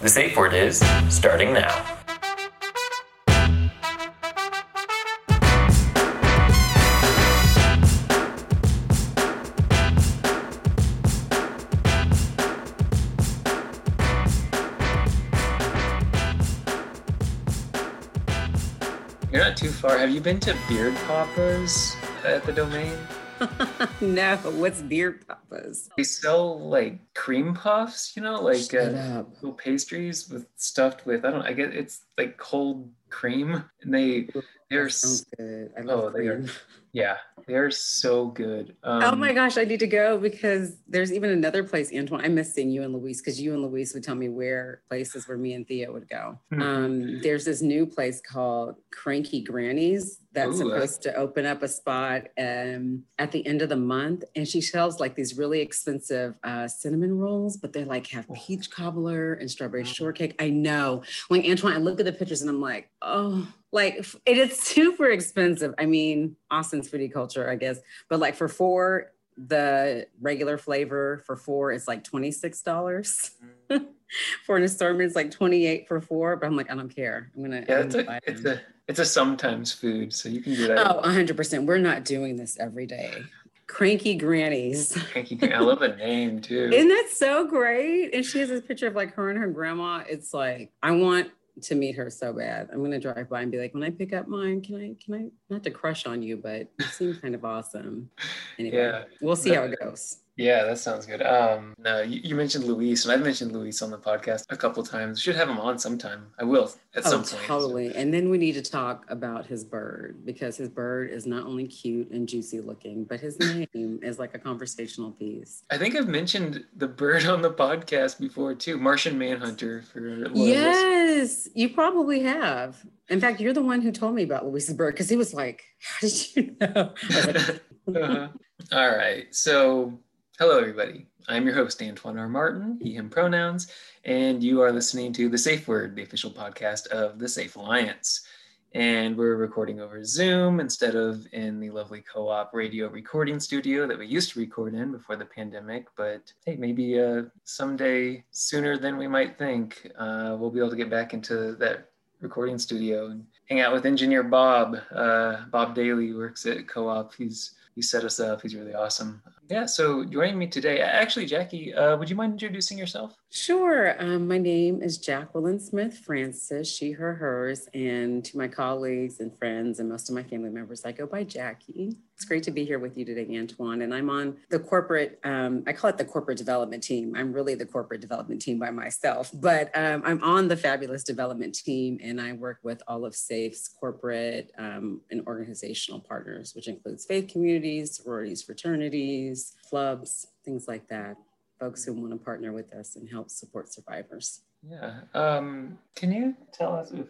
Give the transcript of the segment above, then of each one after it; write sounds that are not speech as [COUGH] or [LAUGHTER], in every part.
The safe word is starting now. You're not too far. Have you been to Beard Papa's at the domain? [LAUGHS] no, what's beer papas? They sell like cream puffs, you know, like uh, little pastries with stuffed with I don't I get it's like cold cream and they they're That sounds s- good. I love oh they are cream. [LAUGHS] yeah they're so good. Um, oh my gosh, I need to go because there's even another place, Antoine. I miss seeing you and Luis because you and Luis would tell me where places where me and Thea would go. Mhm. Um, there's this new place called Cranky Grannies that's Ooh, I- supposed to open up a spot um, at the end of the month, and she sells like these really expensive uh, cinnamon rolls, but they like have peach cobbler and strawberry shortcake. I know. Like Antoine, I look at the pictures and I'm like, oh, like it is super expensive. I mean, Austin's foodie culture, I guess, but like for four, the regular flavor for four is like twenty six dollars. [LAUGHS] for an assortment, it's like twenty eight for four. But I'm like, I don't care. I'm gonna. yeah it's a it's a it's a sometimes food so you can do that. Oh, 100%. We're not doing this every day. Cranky grannies. [LAUGHS] Cranky. I love the name too. Isn't that so great? And she has this picture of like her and her grandma. It's like, I want to meet her so bad. I'm gonna drive by and be like, when I pick up mine, can I, can I, not to crush on you, but you seem kind of awesome. Anyway, Yeah. we'll see how it goes. Yeah, that sounds good. Um, no, you, you mentioned Luis, and I've mentioned Luis on the podcast a couple times. Should have him on sometime. I will at Oh, some point. totally. And then we need to talk about his bird because his bird is not only cute and juicy looking, but his [LAUGHS] name is like a conversational piece. I think I've mentioned the bird on the podcast before too. Martian Manhunter for. Yes, you probably have. In fact, you're the one who told me about Luis's bird because he was like, How did you know? [LAUGHS] I was like, [LAUGHS] Uh-huh. All right. So, hello, everybody. I'm your host, Antoine R. Martin, he, him pronouns, and you are listening to The Safe Word, the official podcast of the Safe Alliance. And we're recording over Zoom instead of in the lovely KOOP radio recording studio that we used to record in before the pandemic. But hey, maybe uh, someday sooner than we might think, uh, we'll be able to get back into that recording studio and hang out with engineer Bob. Uh, Bob Daly works at KOOP. He's he set us up. He's really awesome. Yeah. So joining me today, actually, Jackie, uh, would you mind introducing yourself? Sure. Um, my name is Jacqueline Smith Francis, she, her, hers. And to my colleagues and friends and most of my family members, I go by Jackie. It's great to be here with you today, Antoine. And I'm on the corporate, um, I call it the corporate development team. I'm really the corporate development team by myself, but um, I'm on the fabulous development team and I work with all of SAFE's corporate um, and organizational partners, which includes faith communities, sororities, fraternities, clubs, things like that folks who want to partner with us and help support survivors. Yeah. Um, can you tell us if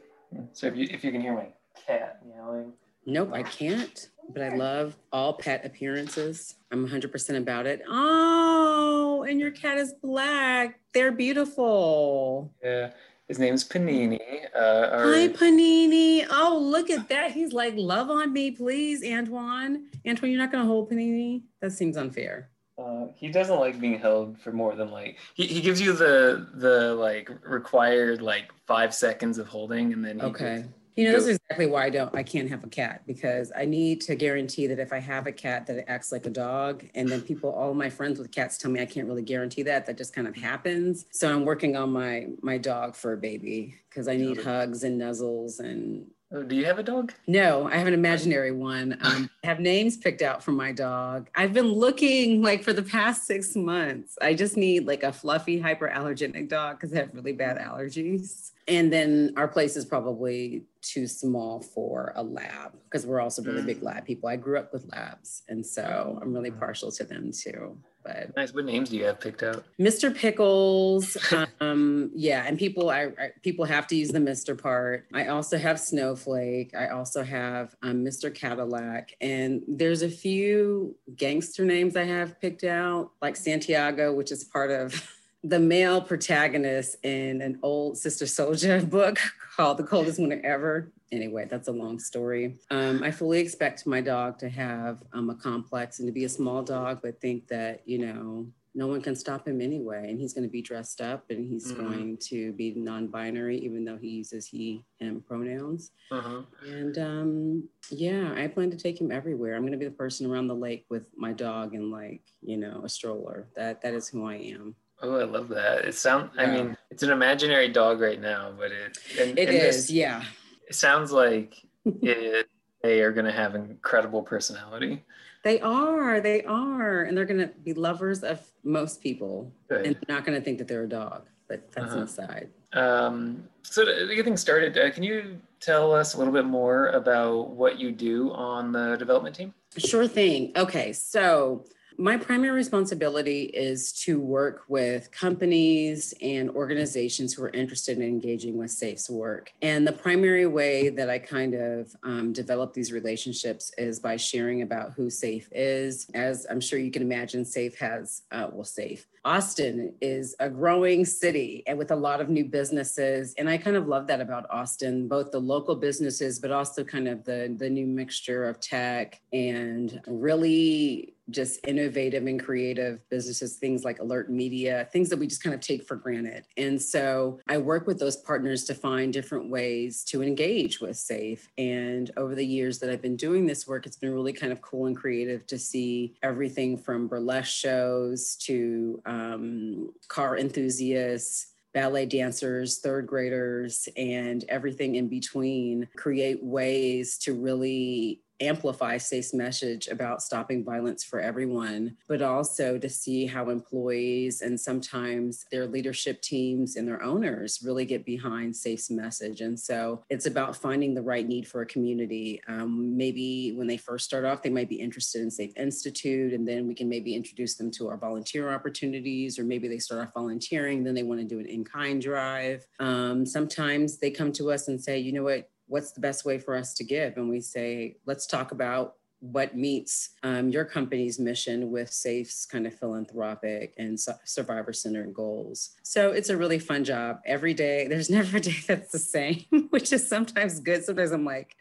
so if you if you can hear my cat meowing? Nope, I can't, but I love all pet appearances. I'm 100% about it. Oh, and your cat is black. They're beautiful. Yeah. His name's Panini. Uh, our, Hi, Panini. Oh, look at that. He's like, love on me, please, Antoine. Antoine, you're not going to hold Panini? That seems unfair. Uh, he doesn't like being held for more than like he, he gives you the the like required like five seconds of holding and then he Okay. You know, this is exactly why I don't, I can't have a cat because I need to guarantee that if I have a cat that it acts like a dog, and then people, all my friends with cats tell me I can't really guarantee that. That just kind of happens. So I'm working on my my dog for a baby because I need hugs and nuzzles and. Oh, do you have a dog? No, I have an imaginary one. Um, [LAUGHS] I have names picked out for my dog. I've been looking like for the past six months. I just need like a fluffy, hyperallergenic dog because I have really bad allergies. And then our place is probably too small for a lab because we're also really big lab people. I grew up with labs, and so I'm really partial to them too. But Nice. What names do you have picked out? Mr. Pickles, [LAUGHS] um, yeah, and people, I, I people have to use the Mr. part. I also have Snowflake. I also have um, Mr. Cadillac, and there's a few gangster names I have picked out, like Santiago, which is part of the male protagonist in an old Sister Souljah [LAUGHS] book called The Coldest Winter Ever. Anyway, that's a long story. Um, I fully expect my dog to have um, a complex and to be a small dog, but think that, you know, no one can stop him anyway. And he's going to be dressed up and he's mm-hmm. going to be non binary, even though he uses he, him pronouns. Uh-huh. And um, yeah, I plan to take him everywhere. I'm going to be the person around the lake with my dog and like, you know, a stroller. That That is who I am. Oh, I love that. It sounds. I mean, it's an imaginary dog right now, but it, and, it and is, this, yeah. It sounds like [LAUGHS] it, they are going to have incredible personality. They are, they are, and they're going to be lovers of most people, Good. and not going to think that they're a dog. But that's uh-huh. an aside. Um, so to get things started, uh, can you tell us a little bit more about what you do on the development team? Sure thing. Okay, so my primary responsibility is to work with companies and organizations who are interested in engaging with SAFE's work. And the primary way that I kind of um, develop these relationships is by sharing about who SAFE is. As I'm sure you can imagine, SAFE has, uh, well, SAFE. Austin is a growing city and with a lot of new businesses. And I kind of love that about Austin, both the local businesses, but also kind of the, the new mixture of tech and really just innovative and creative businesses, things like AlertMedia, things that we just kind of take for granted. And so I work with those partners to find different ways to engage with SAFE. And over the years that I've been doing this work, it's been really kind of cool and creative to see everything from burlesque shows to um, car enthusiasts ballet dancers, third graders, and everything in between create ways to really amplify SAFE's message about stopping violence for everyone, but also to see how employees and sometimes their leadership teams and their owners really get behind SAFE's message. And so it's about finding the right need for a community. Um, maybe when they first start off, they might be interested in Safe Institute, and then we can maybe introduce them to our volunteer opportunities, or maybe they start off volunteering, then they want to do an in kind drive. Um, sometimes they come to us and say, you know what, what's the best way for us to give? And we say, let's talk about what meets um, your company's mission with SAFE's kind of philanthropic and survivor centered goals. So it's a really fun job every day. [LAUGHS] There's never a day that's the same, [LAUGHS] which is sometimes good. Sometimes I'm like,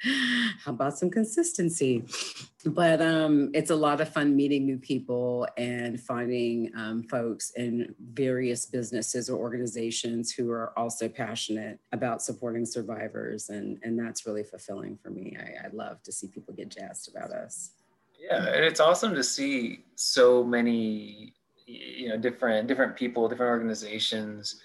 how about some consistency? But um, it's a lot of fun meeting new people and finding um, folks in various businesses or organizations who are also passionate about supporting survivors and and that's really fulfilling for me. I, I love to see people get jazzed about us. Yeah and it's awesome to see so many you know different different people different organizations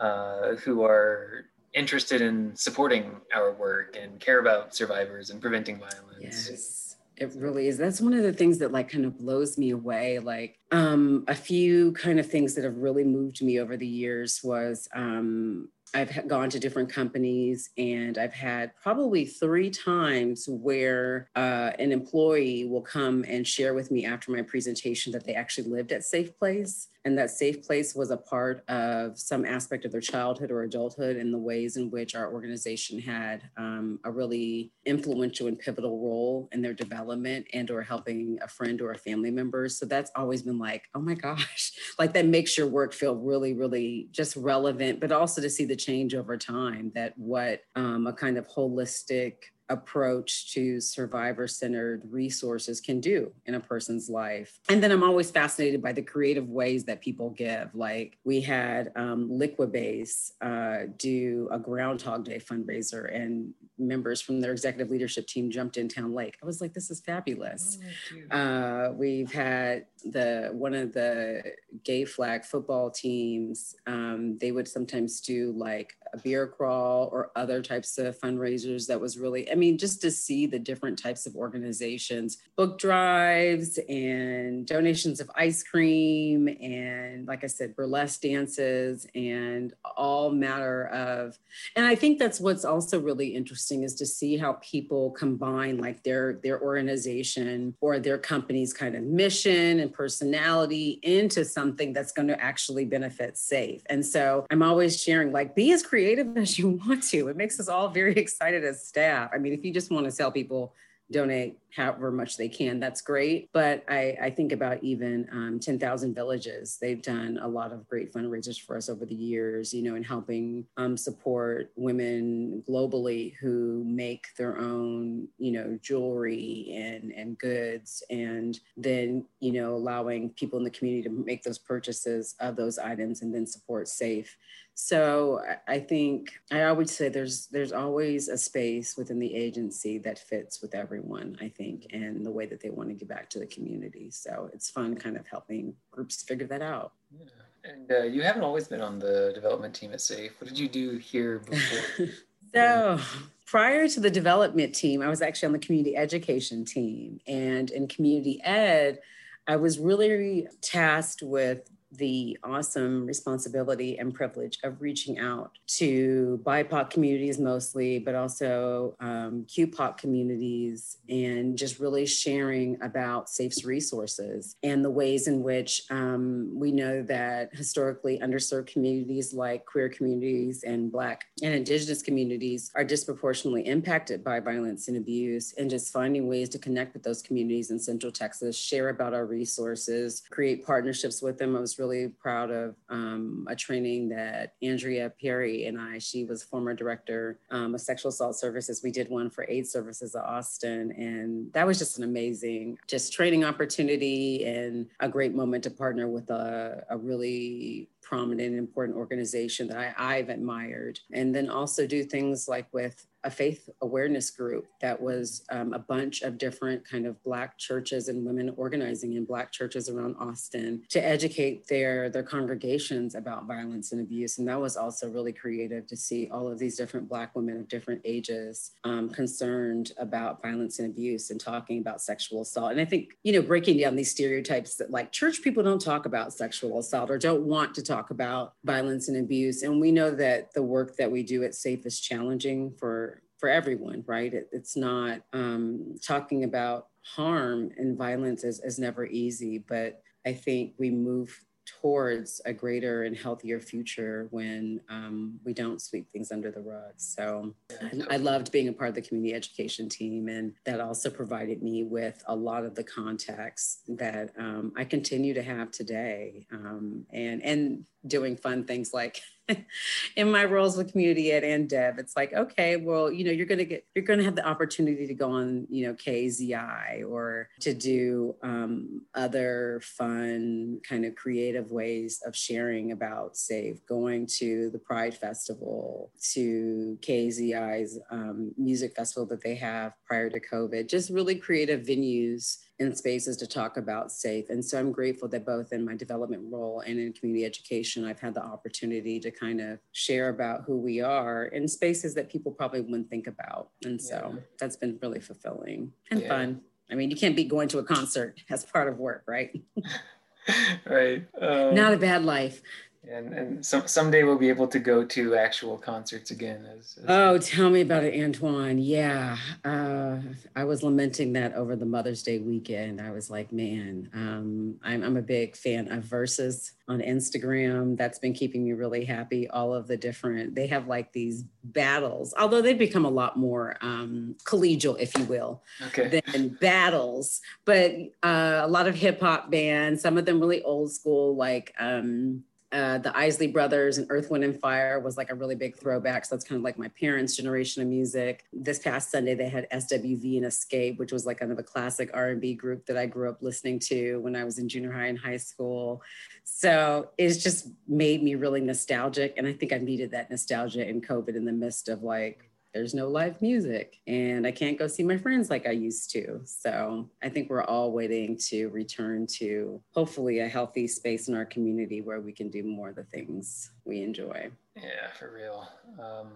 uh, who are interested in supporting our work and care about survivors and preventing violence. Yes it really is. That's one of the things that like kind of blows me away. Like um, a few kind of things that have really moved me over the years was um, I've gone to different companies and I've had probably three times where uh, an employee will come and share with me after my presentation that they actually lived at Safe Place and that safe place was a part of some aspect of their childhood or adulthood and the ways in which our organization had um, a really influential and pivotal role in their development and or helping a friend or a family member. So that's always been like oh my gosh [LAUGHS] like that makes your work feel really really just relevant but also to see the change over time that what um, a kind of holistic approach to survivor centered resources can do in a person's life. And then I'm always fascinated by the creative ways that people give. Like we had um, Liquibase uh, do a Groundhog Day fundraiser, and members from their executive leadership team jumped in Town Lake. I was like, this is fabulous. Oh, uh, we've had the one of the gay flag football teams. Um, they would sometimes do like a beer crawl or other types of fundraisers. That was really, mean, just to see the different types of organizations, book drives and donations of ice cream, and like I said, burlesque dances, and all matter of. And I think that's what's also really interesting interesting is to see how people combine like their their organization or their company's kind of mission and personality into something that's going to actually benefit safe and so i'm always sharing like be as creative [LAUGHS] as you want to it makes us all very excited as staff i mean if you just want to tell people donate however much they can. That's great. But I, I think about even um, 10,000 Villages. They've done a lot of great fundraisers for us over the years, you know, in helping um, support women globally who make their own, you know, jewelry and, and goods. And then, you know, allowing people in the community to make those purchases of those items and then support SAFE. So I think I always say there's there's always a space within the agency that fits with everyone, I think, and the way that they want to give back to the community. So it's fun kind of helping groups figure that out. Yeah. And uh, you haven't always been on the development team at SAFE. What did you do here before? [LAUGHS] so prior to the development team, I was actually on the community education team. And in community ed, I was really tasked with the awesome responsibility and privilege of reaching out to BIPOC communities mostly, but also um, QPOC communities, and just really sharing about SAFE's resources and the ways in which um, we know that historically underserved communities like queer communities and Black and Indigenous communities are disproportionately impacted by violence and abuse, and just finding ways to connect with those communities in Central Texas, share about our resources, create partnerships with them. I was really proud of um, a training that Andrea Perry and I, she was former director um, of sexual assault services. We did one for AIDS services at Austin. And that was just an amazing just training opportunity and a great moment to partner with a, a really prominent important organization that I, I've admired. And then also do things like with a faith awareness group that was um, a bunch of different kind of black churches and women organizing in black churches around austin to educate their their congregations about violence and abuse. And that was also really creative to see all of these different black women of different ages um, concerned about violence and abuse and talking about sexual assault. And i think you know breaking down these stereotypes that like church people don't talk about sexual assault or don't want to talk about violence and abuse. And we know that the work that we do at safe is challenging for for everyone, right? It, it's not um, talking about harm and violence is, is never easy, but I think we move towards a greater and healthier future when um, we don't sweep things under the rug. So I, loved being a part of the community education team, and that also provided me with a lot of the contacts that um, I continue to have today, um, and and doing fun things like [LAUGHS] in my roles with community ed and dev it's like okay well you know you're going to get you're going to have the opportunity to go on you know KAZI or to do um, other fun kind of creative ways of sharing about safe going to the pride festival to KAZI's um, music festival that they have prior to covid just really creative venues in spaces to talk about safe. And so I'm grateful that both in my development role and in community education, I've had the opportunity to kind of share about who we are in spaces that people probably wouldn't think about. And so yeah. that's been really fulfilling and yeah. fun. I mean, you can't be going to a concert as part of work, right? [LAUGHS] right. Um, Not a bad life and and some someday we'll be able to go to actual concerts again. As, as oh, tell me about it, Antoine. Yeah, uh, I was lamenting that over the Mother's Day weekend. I was like, man, um, I'm I'm a big fan of Verzuz on Instagram. That's been keeping me really happy. All of the different they have like these battles, although they've become a lot more um, collegial, if you will, okay. than battles. But uh, a lot of hip hop bands, some of them really old school, like. Um, uh, the Isley Brothers and Earth, Wind, and Fire was like a really big throwback. So that's kind of like my parents' generation of music. This past Sunday, they had SWV and Xscape, which was like kind of a classic R&B group that I grew up listening to when I was in junior high and high school. So it's just made me really nostalgic. And I think I needed that nostalgia in COVID in the midst of like there's no live music and I can't go see my friends like I used to. So I think we're all waiting to return to hopefully a healthy space in our community where we can do more of the things we enjoy. Yeah, for real. Um,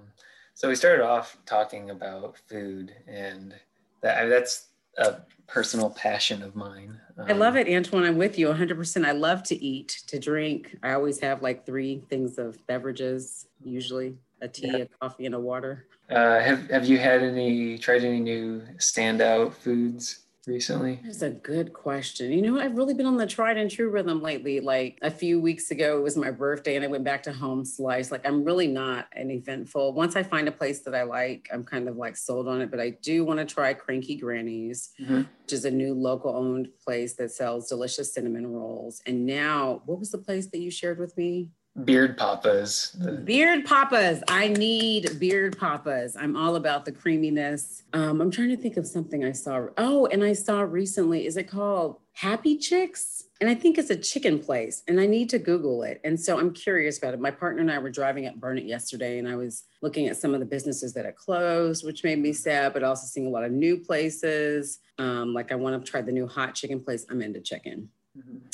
so we started off talking about food and that that's a personal passion of mine. Um, I love it, Antoine. I'm with you 100%. I love to eat, to drink. I always have like three things of beverages, usually a tea, yeah. a coffee, and a water. Uh, have Have you had any tried any new standout foods? recently? That's a good question. You know, I've really been on the tried and true rhythm lately. Like a few weeks ago, it was my birthday and I went back to home slice. Like I'm really not an eventful. Once I find a place that I like, I'm kind of like sold on it. But I do want to try Cranky Granny's, Mhm. which is a new local owned place that sells delicious cinnamon rolls. And now, what was the place that you shared with me? Beard Papas. Beard Papas. I need Beard Papas. I'm all about the creaminess. Um, I'm trying to think of something I saw. Oh, and I saw recently, is it called Happy Chicks? And I think it's a chicken place, and I need to Google it. And so I'm curious about it. My partner and I were driving up Burnet yesterday, and I was looking at some of the businesses that are closed, which made me sad, but also seeing a lot of new places. Um, like I want to try the new hot chicken place. I'm into chicken.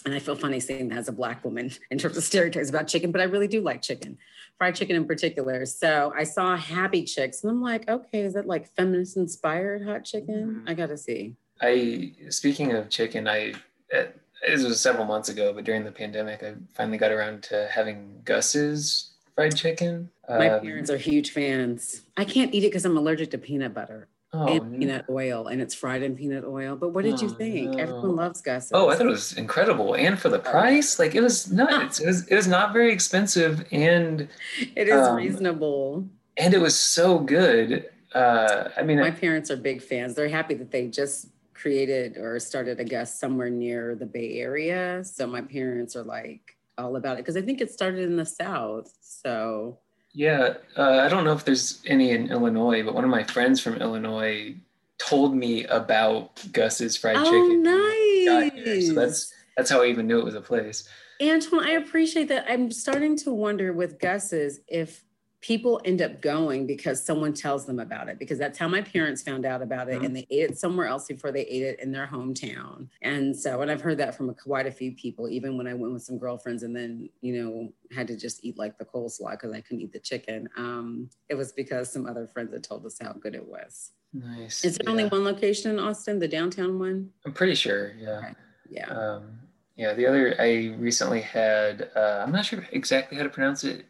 And I feel funny saying that as a black woman [LAUGHS] in terms of stereotypes about chicken, but I really do like chicken, fried chicken in particular. So I saw Happy Chicks and I'm like, okay, is that like feminist inspired hot chicken? Mhm. I gotta see. I speaking of chicken, I it, it was several months ago, but during the pandemic, I finally got around to having Gus's fried chicken. My Um, parents are huge fans. I can't eat it because I'm allergic to peanut butter oh, and peanut oil, and it's fried in peanut oil. But what did you Oh, think? no. Everyone loves Gus's. Oh, I thought it was incredible, and for the price, like it was nuts. It was it was not very expensive, and it is um, reasonable. and it was so good. Uh, I mean, My parents are big fans. They're happy that they just created or started a Gus's somewhere near the Bay Area. So my parents are like all about it because I think it started in the South. So Yeah, uh, I don't know if there's any in Illinois, but one of my friends from Illinois told me about Gus's fried oh, chicken. nice. here. So that's that's how I even knew it was a place. Antoine, I appreciate that. I'm starting to wonder with Gus's if people end up going because someone tells them about it because that's how my parents found out about it Mhm. and they ate it somewhere else before they ate it in their hometown and so and i've heard that from a, quite a few people even when i went with some girlfriends and then you know had to just eat like the coleslaw because i couldn't eat the chicken um it was because some other friends had told us how good it was Nice. is there only one location in austin the downtown one I'm pretty sure. Yeah. Okay. yeah Um, yeah. The other I recently had. Uh, I'm not sure exactly how to pronounce it.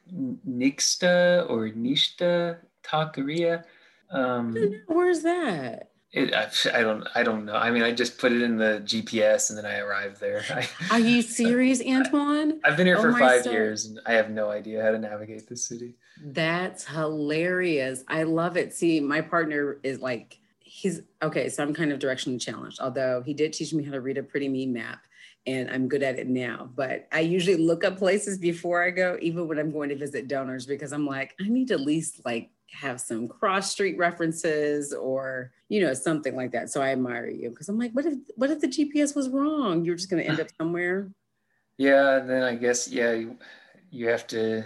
Nixta or Nishta Taqueria. Um, where's that it, I, I don't. I don't know. I mean, I just put it in the GPS and then I arrived there. [LAUGHS] I, are you serious [LAUGHS] antoine I've been here Oh for five years and I have no idea how to navigate this city. That's hilarious. I love it. See, my partner is like, he's okay. So I'm kind of directionally challenged, although he did teach me how to read a pretty mean map and I'm good at it now. But I usually look up places before I go, even when I'm going to visit donors, because I'm like, I need to at least like have some cross street references or you know something like that so i admire you because i'm like what if what if the gps was wrong you're just going to end up somewhere [SIGHS] Yeah, and then I guess yeah, you, you have to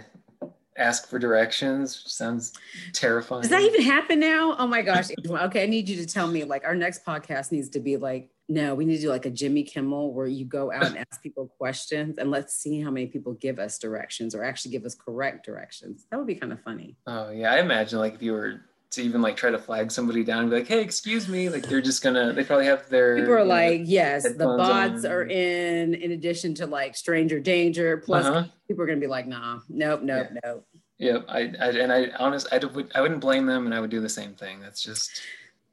ask for directions. which Sounds terrifying. Does that even happen now? Oh my gosh. Okay, I need you to tell me like our next podcast needs to be like, no, we need to do like a Jimmy Kimmel where you go out and ask people questions and let's see how many people give us directions or actually give us correct directions. That would be kind of funny. Oh yeah, I imagine like if you were to even like try to flag somebody down and be like, hey, excuse me, like they're just gonna they probably have their People are you know, like, yes, the bots on. are in, in addition to like stranger danger. Plus, uh-huh. people are going to be like, nah, nope, nope, nope. Yeah, I, I and I honestly, I would I wouldn't blame them and I would do the same thing. That's just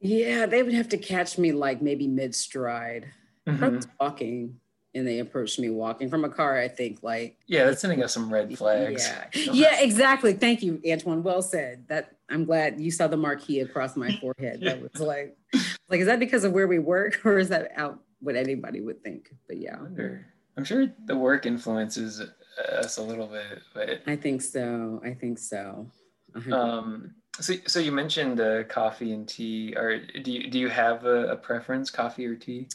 Yeah, they would have to catch me like maybe mid stride. I Mhm. was walking and they approached me walking from a car, I think like yeah, that's sending us some red flags. Yeah. [LAUGHS] Yeah, exactly. Thank you, Antoine. Well said. That I'm glad you saw the marquee across my forehead. [LAUGHS] That was like, like, is that because of where we work, [LAUGHS] or is that out what anybody would think? But yeah. I'm sure the work influences us a little bit, but I think so. I think so. A hundred- um so, so you mentioned uh, coffee and tea or do you do you have a, a preference coffee or tea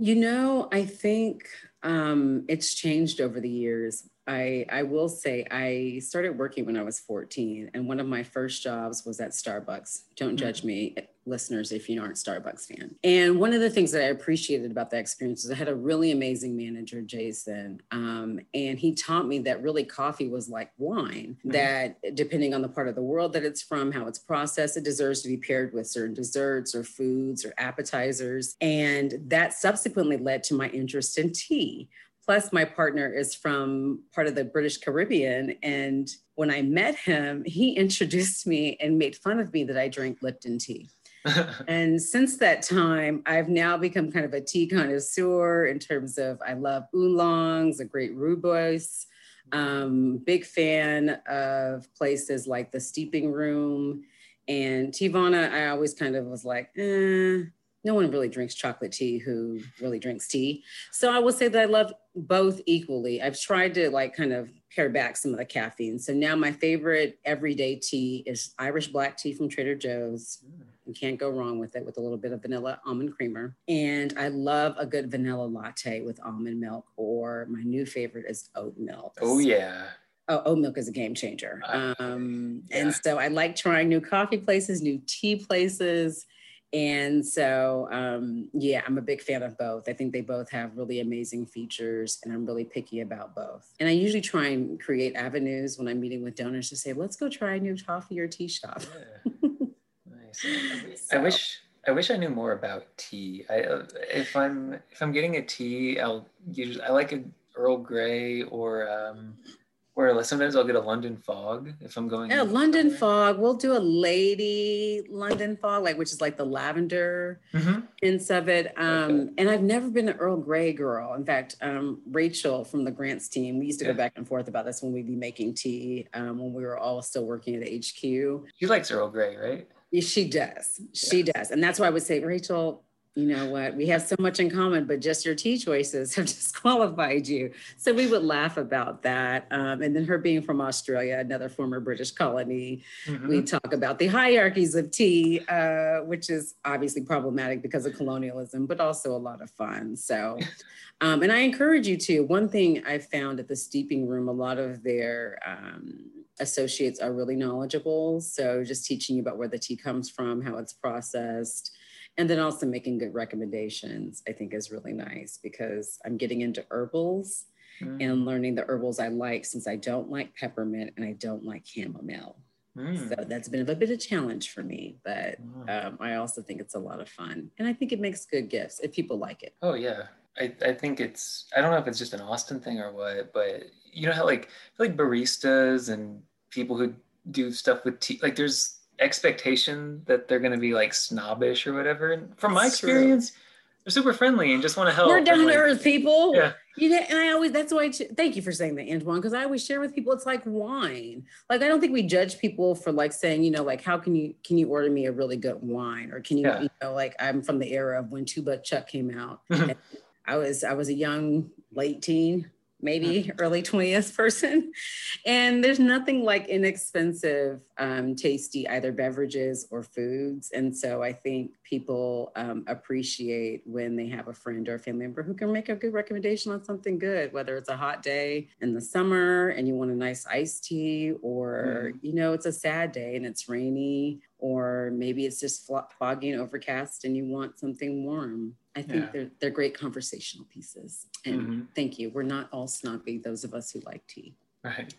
You know, I think um, it's changed over the years. I, I will say I started working when I was 14, and one of my first jobs was at Starbucks. Don't judge me, listeners, if you aren't Starbucks fan. And one of the things that I appreciated about that experience is I had a really amazing manager, Jason, um, and he taught me that really coffee was like wine. Mhm. That depending on the part of the world that it's from, how it's processed, it deserves to be paired with certain desserts or foods or appetizers. And that subsequently led to my interest in tea. Plus, my partner is from part of the British Caribbean. And when I met him, he [LAUGHS] introduced me and made fun of me that I drank Lipton tea. [LAUGHS] and since that time, I've now become kind of a tea connoisseur in terms of I love oolongs, a great rooibos. Um, big fan of places like the Steeping Room and Teavana. I always kind of was like, eh, no one really drinks chocolate tea who really drinks tea. So I will say that I love both equally. I've tried to like kind of pare back some of the caffeine. So now my favorite everyday tea is Irish black tea from Trader Joe's. You can't go wrong with it with a little bit of vanilla almond creamer. And I love a good vanilla latte with almond milk, or my new favorite is oat milk. oh yeah. Oh, oat milk is a game changer. Uh, Um, yeah. And so I like trying new coffee places, new tea places. And so, um, yeah, I'm a big fan of both. I think they both have really amazing features, and I'm really picky about both. And I usually try and create avenues when I'm meeting with donors to say, let's go try a new coffee or tea shop. Yeah. [LAUGHS] Nice. I wish I wish I knew more about tea. I if I'm if I'm getting a tea, I'll usually I like a Earl Grey or um or sometimes I'll get a London Fog if I'm going. Yeah, London somewhere. fog. We'll do a lady London fog, like which is like the lavender Mhm. hints of it. Um, Okay. And I've never been an Earl Grey girl. In fact, um, Rachel from the Grants team, we used to Yeah. go back and forth about this when we'd be making tea um, when we were all still working at HQ. She likes Earl Grey, right? She does. She does. And that's why I would say, Rachel, you know what? We have so much in common, but just your tea choices [LAUGHS] have disqualified you. So we would laugh about that. Um, and then her being from Australia, another former British colony, Mhm. we talk about the hierarchies of tea, uh, which is obviously problematic because of colonialism, but also a lot of fun. So, [LAUGHS] um, and I encourage you to. One thing I found at the steeping room, a lot of their um, associates are really knowledgeable. So, just teaching you about where the tea comes from, how it's processed. And then also making good recommendations, I think is really nice because I'm getting into herbals Mm. and learning the herbals I like since I don't like peppermint and I don't like chamomile. Mm. So that's been a bit of a challenge for me, but um, I also think it's a lot of fun. And I think it makes good gifts if people like it. Oh yeah. I, I think it's I don't know if it's just an Austin thing or what, but you know how like like baristas and people who do stuff with tea like there's expectation that they're gonna be like snobbish or whatever. And from my It's true. experience, they're super friendly and just want to help. We're down like, to earth people. Yeah. You know, and I always, that's why, I ch- thank you for saying that, Antoine, because I always share with people, it's like wine. Like, I don't think we judge people for like saying, you know, like, how can you, can you order me a really good wine? Or can you, Yeah. you know, like, I'm from the era of when Two Buck Chuck came out. Mhm. I was, I was a young, late teen, maybe [LAUGHS] early 20th person. And there's nothing like inexpensive, um, tasty either beverages or foods. And so I think people um, appreciate when they have a friend or a family member who can make a good recommendation on something good, whether it's a hot day in the summer and you want a nice iced tea, or, you know, it's a sad day and it's rainy, or maybe it's just foggy and overcast and you want something warm. I think Yeah. they're, they're great conversational pieces. And Mhm. thank you. We're not all snobby, those of us who like tea. Right.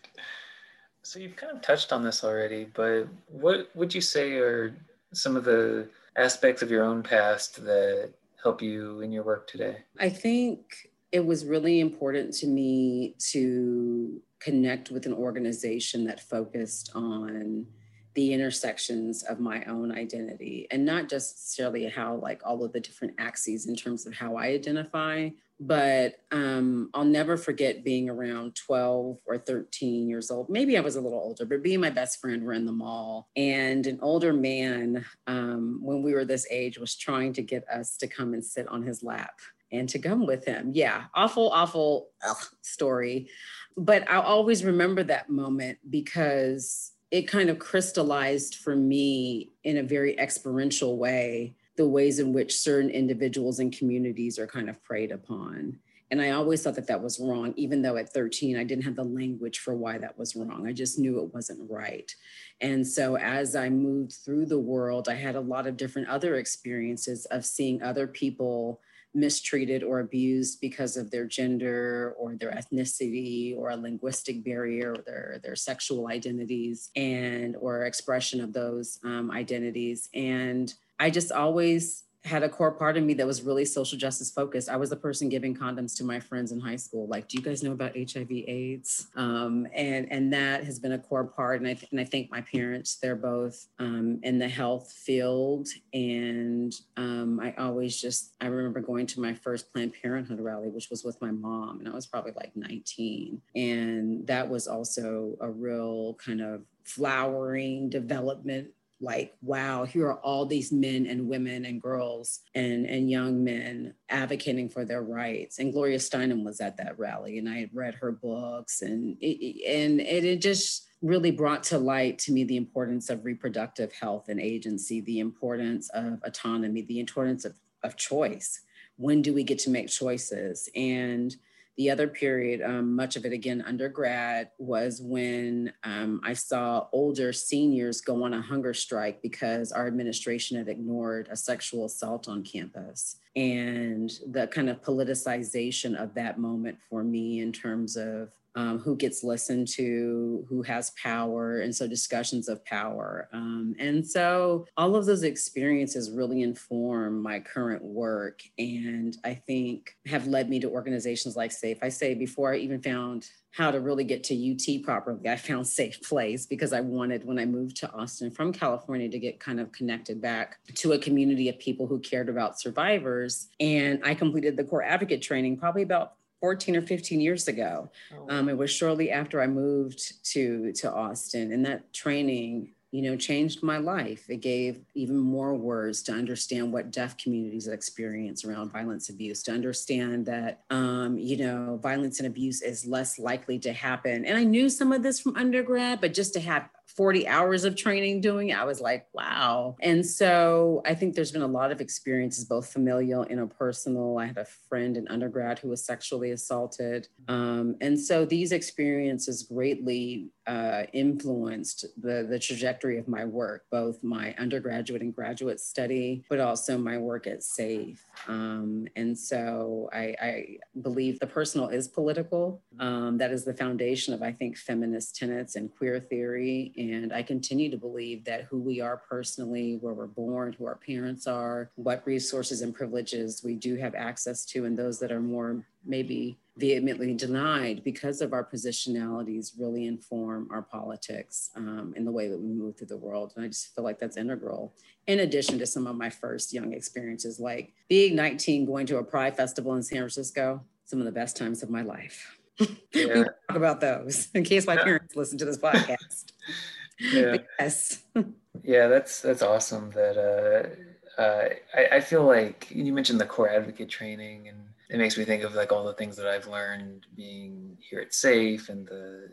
So you've kind of touched on this already, but what would you say are some of the aspects of your own past that help you in your work today? I think it was really important to me to connect with an organization that focused on the intersections of my own identity and not just necessarily how like all of the different axes in terms of how I identify, but um, I'll never forget being around 12 or 13 years old. Maybe I was a little older, but being my best friend, we're in the mall, and an older man, um, when we were this age, was trying to get us to come and sit on his lap and to come with him. Yeah, awful, awful ugh, story. But I'll always remember that moment because it kind of crystallized for me in a very experiential way the ways in which certain individuals and communities are kind of preyed upon. And I always thought that that was wrong, even though at 13, I didn't have the language for why that was wrong. I just knew it wasn't right. And so as I moved through the world, I had a lot of different other experiences of seeing other people mistreated or abused because of their gender or their ethnicity or a linguistic barrier or their, their sexual identities and or expression of those um, identities. And I just always had a core part of me that was really social justice focused. I was the person giving condoms to my friends in high school. Like, do you guys know about HIV AIDS? Um, and and that has been a core part. And I and I think my parents, they're both um, in the health field. And um, I always just I remember going to my first Planned Parenthood rally, which was with my mom, and I was probably like 19. And that was also a real kind of flowering development like wow here are all these men and women and girls and and young men advocating for their rights. And gloria steinem was at that rally and i had read her books and it, and it just really brought to light to me the importance of reproductive health and agency the importance of autonomy the importance of, of choice. When do we get to make choices? And the other period, um, much of it again undergrad, was when um, I saw older seniors go on a hunger strike because our administration had ignored a sexual assault on campus. And the kind of politicization of that moment for me in terms of um, who gets listened to, who has power, and so discussions of power. Um, and so all of those experiences really inform my current work, and I think have led me to organizations like SAFE. I say before I even found how to really get to UT properly, I found [LAUGHS] Safe Place because I wanted when I moved to Austin from California to get kind of connected back to a community of people who cared about survivors. And I completed the core advocate training probably about 14 or 15 years ago. Oh. Um, it was shortly after I moved to to Austin, and that training, you know, changed my life. It gave even more words to understand what deaf communities experience around violence abuse, to understand that, um, you know, violence and abuse is less likely to happen. And I knew some of this from undergrad, but just to have 40 hours of training doing it, I was like, wow. And so I think there's been a lot of experiences, both familial, and interpersonal. I had a friend in undergrad who was sexually assaulted. Um, and so these experiences greatly uh, influenced the, the trajectory of my work, both my undergraduate and graduate study, but also my work at SAFE. Um, and so I, I, believe the personal is political. Um, that is the foundation of, I think, feminist tenets and queer theory. I continue to believe that who we are personally, where we're born, who our parents are, what resources and privileges we do have access to, and those that are more maybe vehemently denied because of our positionalities really inform our politics um, in the way that we move through the world. And I just feel like that's integral. In addition to some of my first young experiences, like being 19, going to a Pride Festival in San Francisco, some of the best times of my life. [LAUGHS] Yeah. we talk about those in case my parents listen to this podcast. [LAUGHS] Yeah. yes. [LAUGHS] yeah, that's that's awesome. That uh, uh, I, I feel like you mentioned the core advocate training and it makes me think of like all the things that I've learned being here at Safe and the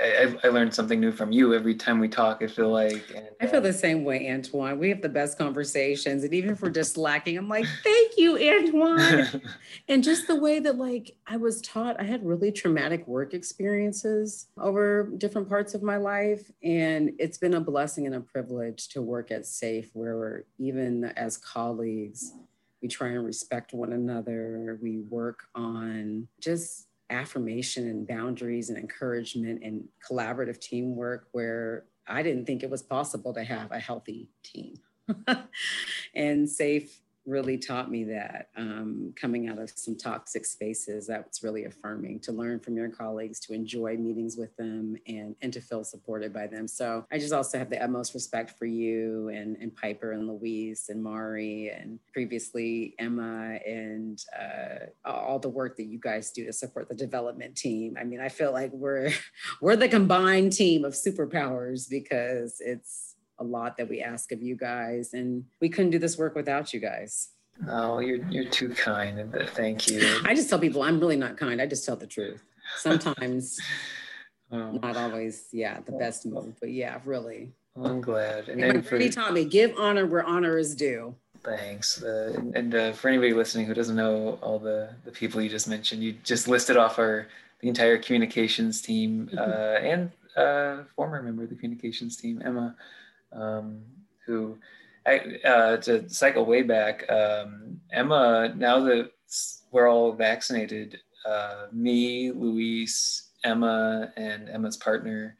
I, I learned something new from you every time we talk. I feel like and, I feel um, the same way, Antoine. We have the best conversations, and even if we're just lacking, I'm like, "Thank you, Antoine." [LAUGHS] and just the way that, like, I was taught, I had really traumatic work experiences over different parts of my life, and it's been a blessing and a privilege to work at Safe, where even as colleagues, we try and respect one another. We work on just affirmation and boundaries and encouragement and collaborative teamwork where I didn't think it was possible to have a healthy team. [LAUGHS] and safe really taught me that um, coming out of some toxic spaces that's really affirming to learn from your colleagues to enjoy meetings with them and, and to feel supported by them. So i just also have the utmost respect for you and, and piper and Luis and mari and previously emma and uh, all the work that you guys do to support the development team. I mean i feel like we're [LAUGHS] we're the combined team of superpowers because it's a lot that we ask of you guys, and we couldn't do this work without you guys. Oh, you're you're too kind. Thank you. I just tell people I'm really not kind. I just tell the truth. Sometimes, [LAUGHS] oh. not always. Yeah, the best move, but yeah, really. I'm glad. And, and for, taught me, give honor where honor is due. Thanks. Uh, and uh, for anybody listening who doesn't know all the the people you just mentioned, you just listed off our the entire communications team mm-hmm. uh, and uh, former member of the communications team, Emma um, who uh, to cycle way back, um, Emma, now that we're all vaccinated, uh, me, Luis, Emma, and Emma's partner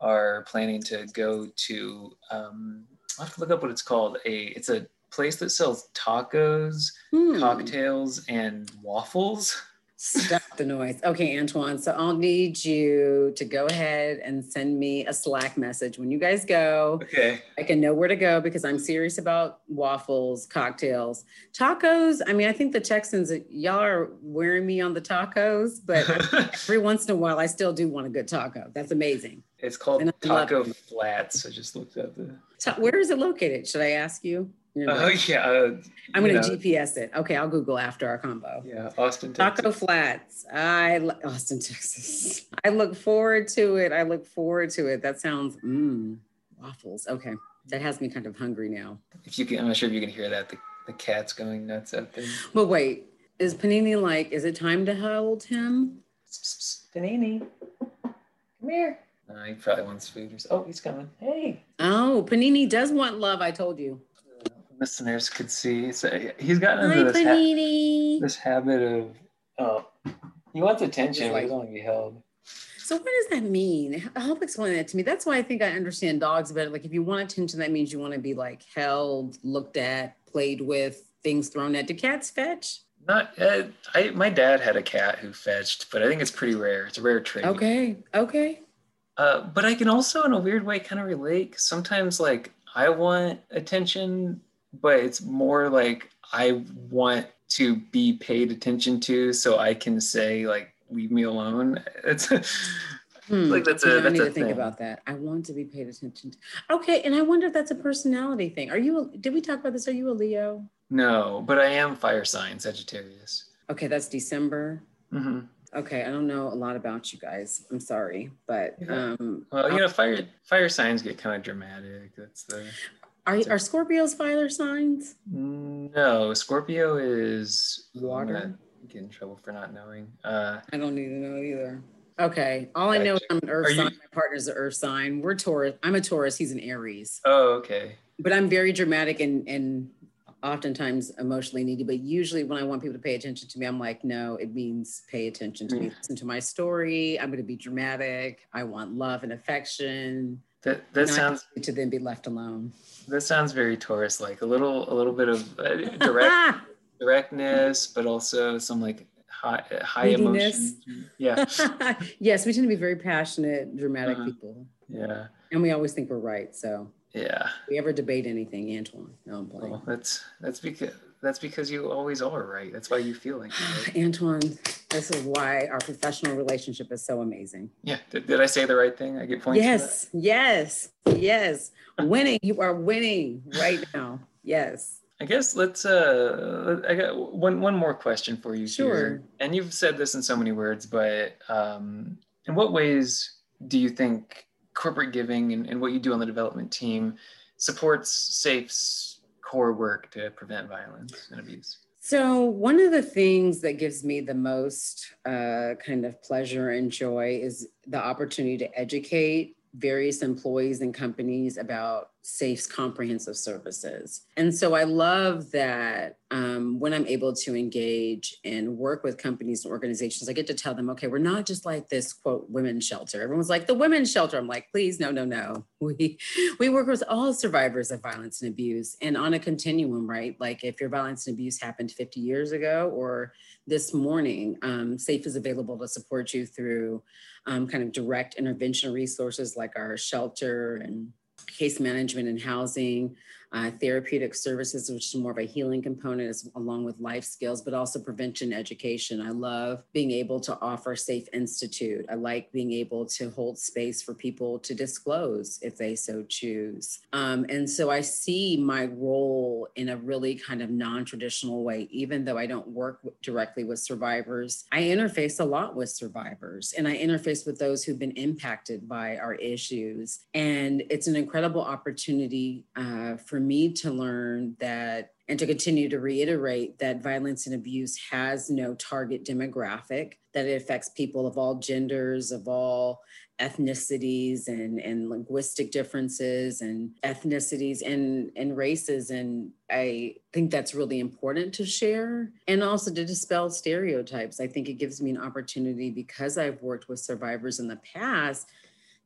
are planning to go to, um, I'll have to look up what it's called. A It's a place that sells tacos, Hmm. cocktails, and waffles. [LAUGHS] Stop the noise. Okay, Antoine. So I'll need you to go ahead and send me a Slack message when you guys go. Okay. I can know where to go because I'm serious about waffles, cocktails, tacos. I mean, I think the Texans, y'all are wearing me on the tacos, but [LAUGHS] every once in a while, I still do want a good taco. That's amazing. it's called And I love Taco. Flats. I just looked up the. Ta- where is it located? Should I ask you? You're Oh like, yeah. Uh, I'm gonna know, GPS it. Okay, I'll Google after our combo. Yeah, Austin, Texas. Taco Flats. I Austin, Texas. I look forward to it. I look forward to it. That sounds mmm waffles. Okay, that has me kind of hungry now. If you can, I'm not sure if you can hear that. The, the cat's going nuts out there. But wait, is Panini like? Is it time to hold him? Panini, come here. Uh, he probably wants food or so. Oh, he's coming. Hey. Oh, Panini does want love. I told you. Listeners could see. So he's gotten Hi, into this, ha- this habit of. Oh, he wants attention. He like- doesn't want to be held. So what does that mean? Help explain that to me. That's why I think I understand dogs better. Like if you want attention, that means you want to be like held, looked at, played with, things thrown at. Do cats fetch? Not. Uh, I. My dad had a cat who fetched, but I think it's pretty rare. It's a rare trait. Okay. Okay. Uh, but I can also, in a weird way, kind of relate. Sometimes, like, I want attention, but it's more like I want to be paid attention to, so I can say, like, leave me alone. [LAUGHS] It's Hmm. like that's Yeah, a I that's need a to think about that. I want to be paid attention to. Okay, and I wonder if that's a personality thing. Are you? A, did we talk about this? Are you a Leo? No, but I am fire sign Sagittarius. Okay, that's December. hmm Okay, I don't know a lot about you guys. I'm sorry, but Yeah. um, Well, you know, fire fire signs get kind of dramatic. That's the are are Scorpios fire signs? no. Scorpio is I'm Water? gonna Get in trouble for not knowing. Uh, I don't need to know either. Okay, all I know is I'm an Earth Are you- sign. My partner's an Earth sign. We're Taurus. I'm a Taurus. He's an Aries. oh, okay. But I'm very dramatic and and oftentimes emotionally needy. But usually, when I want people to pay attention to me, I'm like, no, it means pay attention to me. Mm. Listen to my story. I'm going to be dramatic. I want love and affection. That that I sounds to then be left alone. that sounds very Taurus like. A little a little bit of uh, direct [LAUGHS] directness, but also some like high high Neediness. emotion. Yeah, [LAUGHS] yes, we tend to be very passionate, dramatic Uh-huh. people, yeah, and we always think we're right. So, yeah. if we ever debate anything, Antoine. No, I'm playing. Well, that's that's because that's because you always are right. That's why you feel like right. [SIGHS] Antoine, this is why our professional relationship is so amazing. Yeah. Did, did I say the right thing? I get points. Yes, yes, yes. winning. You are winning right now. Yes. I guess let's. Uh, I got one one more question for you. Sure. Here. And you've said this in so many words, but um, in what ways do you think corporate giving and, and what you do on the development team supports SAFE's core work to prevent violence and abuse? So, one of the things that gives me the most uh, kind of pleasure and joy is the opportunity to educate various employees and companies about SAFE's comprehensive services. And so I love that um, when I'm able to engage and work with companies and organizations, I get to tell them, okay, we're not just like this quote women's shelter. Everyone's like the women's shelter. I'm like, please, no, no, no. [LAUGHS] We we work with all survivors of violence and abuse and on a continuum, right? Like if your violence and abuse happened 50 years ago or this morning, um, SAFE is available to support you through um, kind of direct intervention resources like our shelter and case management and housing, uh, therapeutic services, which is more of a healing component, as, along with life skills, but also prevention education. I love being able to offer Safe Institute. I like being able to hold space for people to disclose if they so choose. Um, and so I see my role in a really kind of non traditional way, even though I don't work directly with survivors. I interface a lot with survivors and I interface with those who've been impacted by our issues. And it's an incredible opportunity uh, for me to learn that and to continue to reiterate that violence and abuse has no target demographic, that it affects people of all genders, of all ethnicities and, and linguistic differences and ethnicities and, and races. And I think that's really important to share and also to dispel stereotypes. I think it gives me an opportunity because I've worked with survivors in the past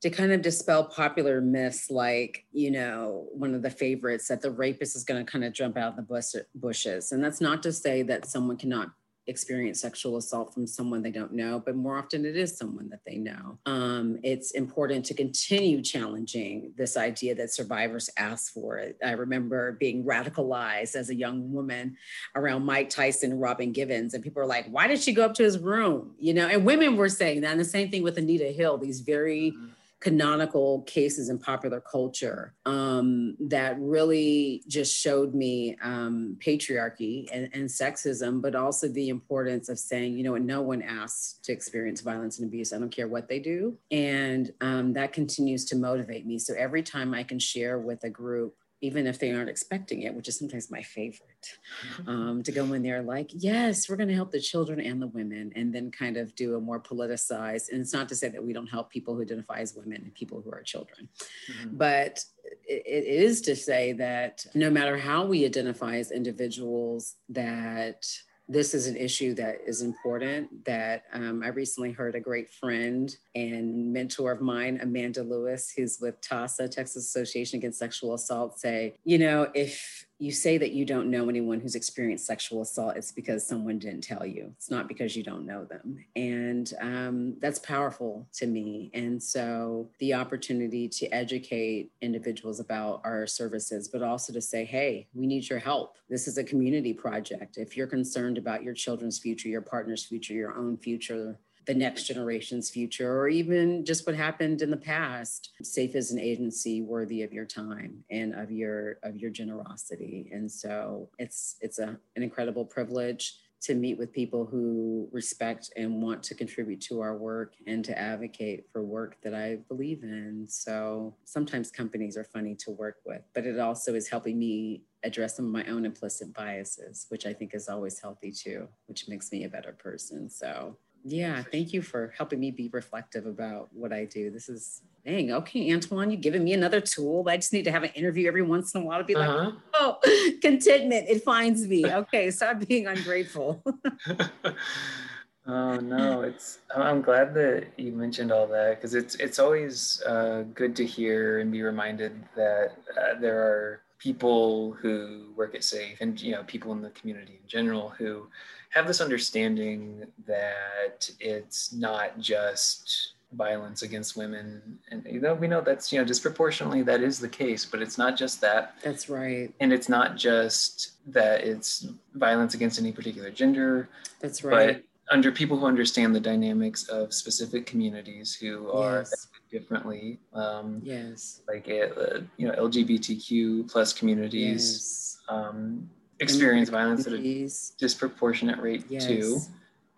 to kind of dispel popular myths like, you know, one of the favorites that the rapist is going to kind of jump out of the bushes. And that's not to say that someone cannot experience sexual assault from someone they don't know, but more often it is someone that they know. Um, it's important to continue challenging this idea that survivors ask for it. I remember being radicalized as a young woman around Mike Tyson and Robin Givens, and people were like, why did she go up to his room? You know, and women were saying that. And the same thing with Anita Hill, these very mm-hmm canonical cases in popular culture um, that really just showed me um, patriarchy and, and, sexism, but also the importance of saying, you know, no one asks to experience violence and abuse. I don't care what they do. And um, that continues to motivate me. So every time I can share with a group even if they aren't expecting it, which is sometimes my favorite, mm-hmm. um, to go in there like, yes, we're going to help the children and the women, and then kind of do a more politicized. And it's not to say that we don't help people who identify as women and people who are children, mm-hmm. but it, it is to say that no matter how we identify as individuals, that this is an issue that is important that um, i recently heard a great friend and mentor of mine amanda lewis who's with TAASA texas association against sexual assault say you know if you say that you don't know anyone who's experienced sexual assault, it's because someone didn't tell you. It's not because you don't know them. And um, that's powerful to me. And so the opportunity to educate individuals about our services, but also to say, hey, we need your help. This is a community project. If you're concerned about your children's future, your partner's future, your own future, the next generation's future or even just what happened in the past safe is an agency worthy of your time and of your of your generosity and so it's it's a, an incredible privilege to meet with people who respect and want to contribute to our work and to advocate for work that I believe in. So sometimes companies are funny to work with, but it also is helping me address some of my own implicit biases, which I think is always healthy too, which makes me a better person. So yeah, thank you for helping me be reflective about what I do. This is dang, okay, Antoine, you've given me another tool. I just need to have an interview every once in a while to be uh-huh. like, oh, [LAUGHS] contentment, it finds me. Okay, stop being ungrateful. [LAUGHS] oh no, it's I'm glad that you mentioned all that because it's it's always uh, good to hear and be reminded that uh, there are people who work at Safe and you know people in the community in general who have this understanding that it's not just violence against women. And you know we know that's you know disproportionately that is the case but it's not just that. That's right. And it's not just that it's violence against any particular gender that's right. but under people who understand the dynamics of specific communities who are yes. Differently um yes like uh, you know lgbtq plus communities yes. um experience violence at a disproportionate rate yes. too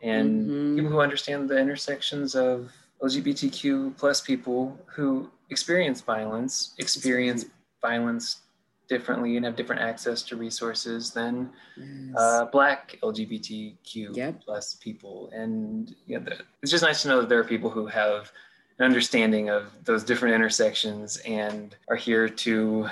and mm-hmm. people who understand the intersections of lgbtq plus people who experience violence experience violence differently and have different access to resources than yes. uh, black lgbtq yep. plus people and you know, it's just nice to know that there are people who have an understanding of those different intersections and are here to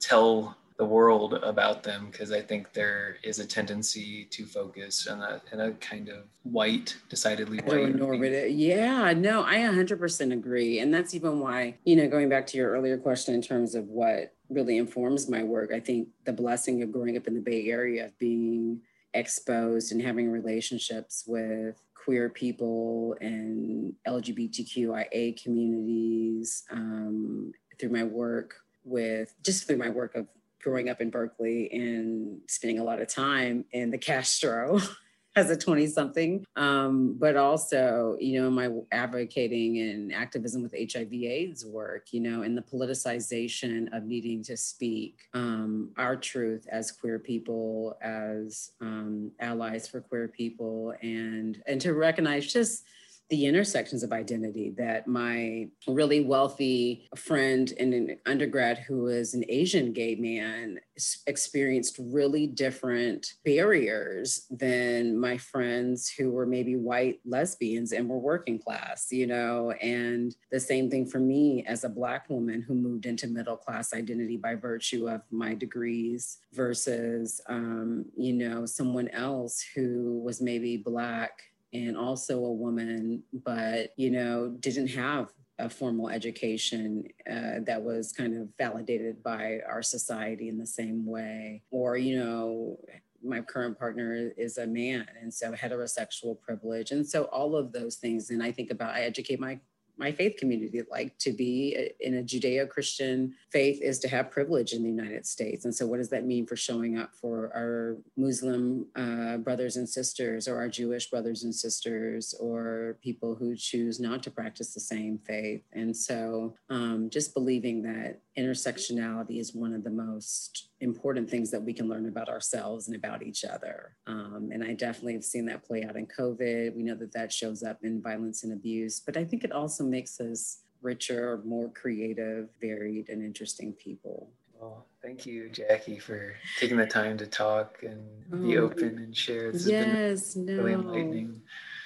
tell the world about them because I think there is a tendency to focus on a, in a kind of white, decidedly white. Normative. Yeah, no, I 100% agree. And that's even why, you know, going back to your earlier question in terms of what really informs my work, I think the blessing of growing up in the Bay Area, of being exposed and having relationships with queer people and LGBTQIA communities um, through my work with just through my work of growing up in Berkeley and spending a lot of time in the Castro [LAUGHS] as a 20 something, um, but also, you know, my advocating and activism with HIV AIDS work, you know, and the politicization of needing to speak um, our truth as queer people, as um, allies for queer people, and and to recognize just the intersections of identity that my really wealthy friend in an undergrad who was an Asian gay man experienced really different barriers than my friends who were maybe white lesbians and were working class, you know, and the same thing for me as a black woman who moved into middle class identity by virtue of my degrees versus, um, you know, someone else who was maybe black and also a woman, but, you know, didn't have a formal education uh, that was kind of validated by our society in the same way, or, you know, my current partner is a man and so heterosexual privilege and so all of those things. And i think about i educate my my faith community like to be in a judeo-christian faith is to have privilege in the united states. And so what does that mean for showing up for our muslim uh, brothers and sisters or our jewish brothers and sisters or people who choose not to practice the same faith? And so um, just believing that intersectionality is one of the most important things that we can learn about ourselves and about each other. Um, and I definitely have seen that play out in COVID. We know that that shows up in violence and abuse, but I think it also makes us richer, more creative, varied, and interesting people. Well, thank you, Jackie, for taking the time to talk and be oh, open and share. This yes, has been really no.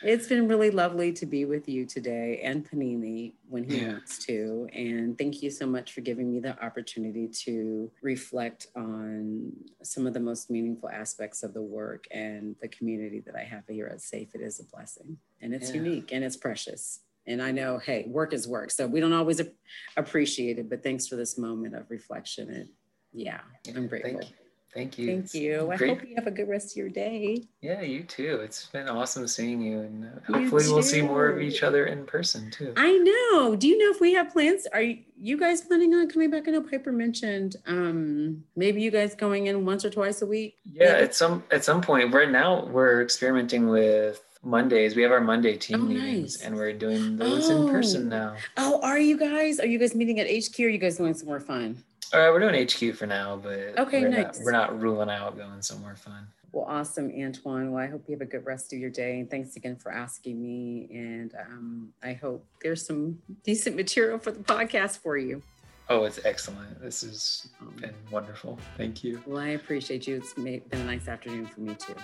It's been really lovely to be with you today and Panini when he yeah. wants to. And thank you so much for giving me the opportunity to reflect on some of the most meaningful aspects of the work and the community that I have here at SAFE. It is a blessing and it's yeah. unique and it's precious. And I know, hey, work is work. So we don't always appreciate it, but thanks for this moment of reflection. And yeah, yeah I'm grateful. Thank you. Thank you. I hope you have a good rest of your day. Yeah, you too. It's been awesome seeing you, and hopefully we'll see more of each other in person too. I know. Do you know if we have plans? Are you guys planning on coming back? I know Piper mentioned um, maybe you guys going in once or twice a week. Yeah, maybe? at some at some point. Right now we're experimenting with Mondays. We have our Monday team oh, meetings, nice. and we're doing those oh. in person now. Oh, are you guys? Are you guys meeting at HQ? Or are you guys going somewhere fun? All right, we're doing HQ for now, but okay, we're nice. Not, we're not ruling out going somewhere fun. Well, awesome, Antoine. Well, I hope you have a good rest of your day. And thanks again for asking me. And um, I hope there's some decent material for the podcast for you. Oh, it's excellent. This has been wonderful. Thank you. Well, I appreciate you. It's been a nice afternoon for me too.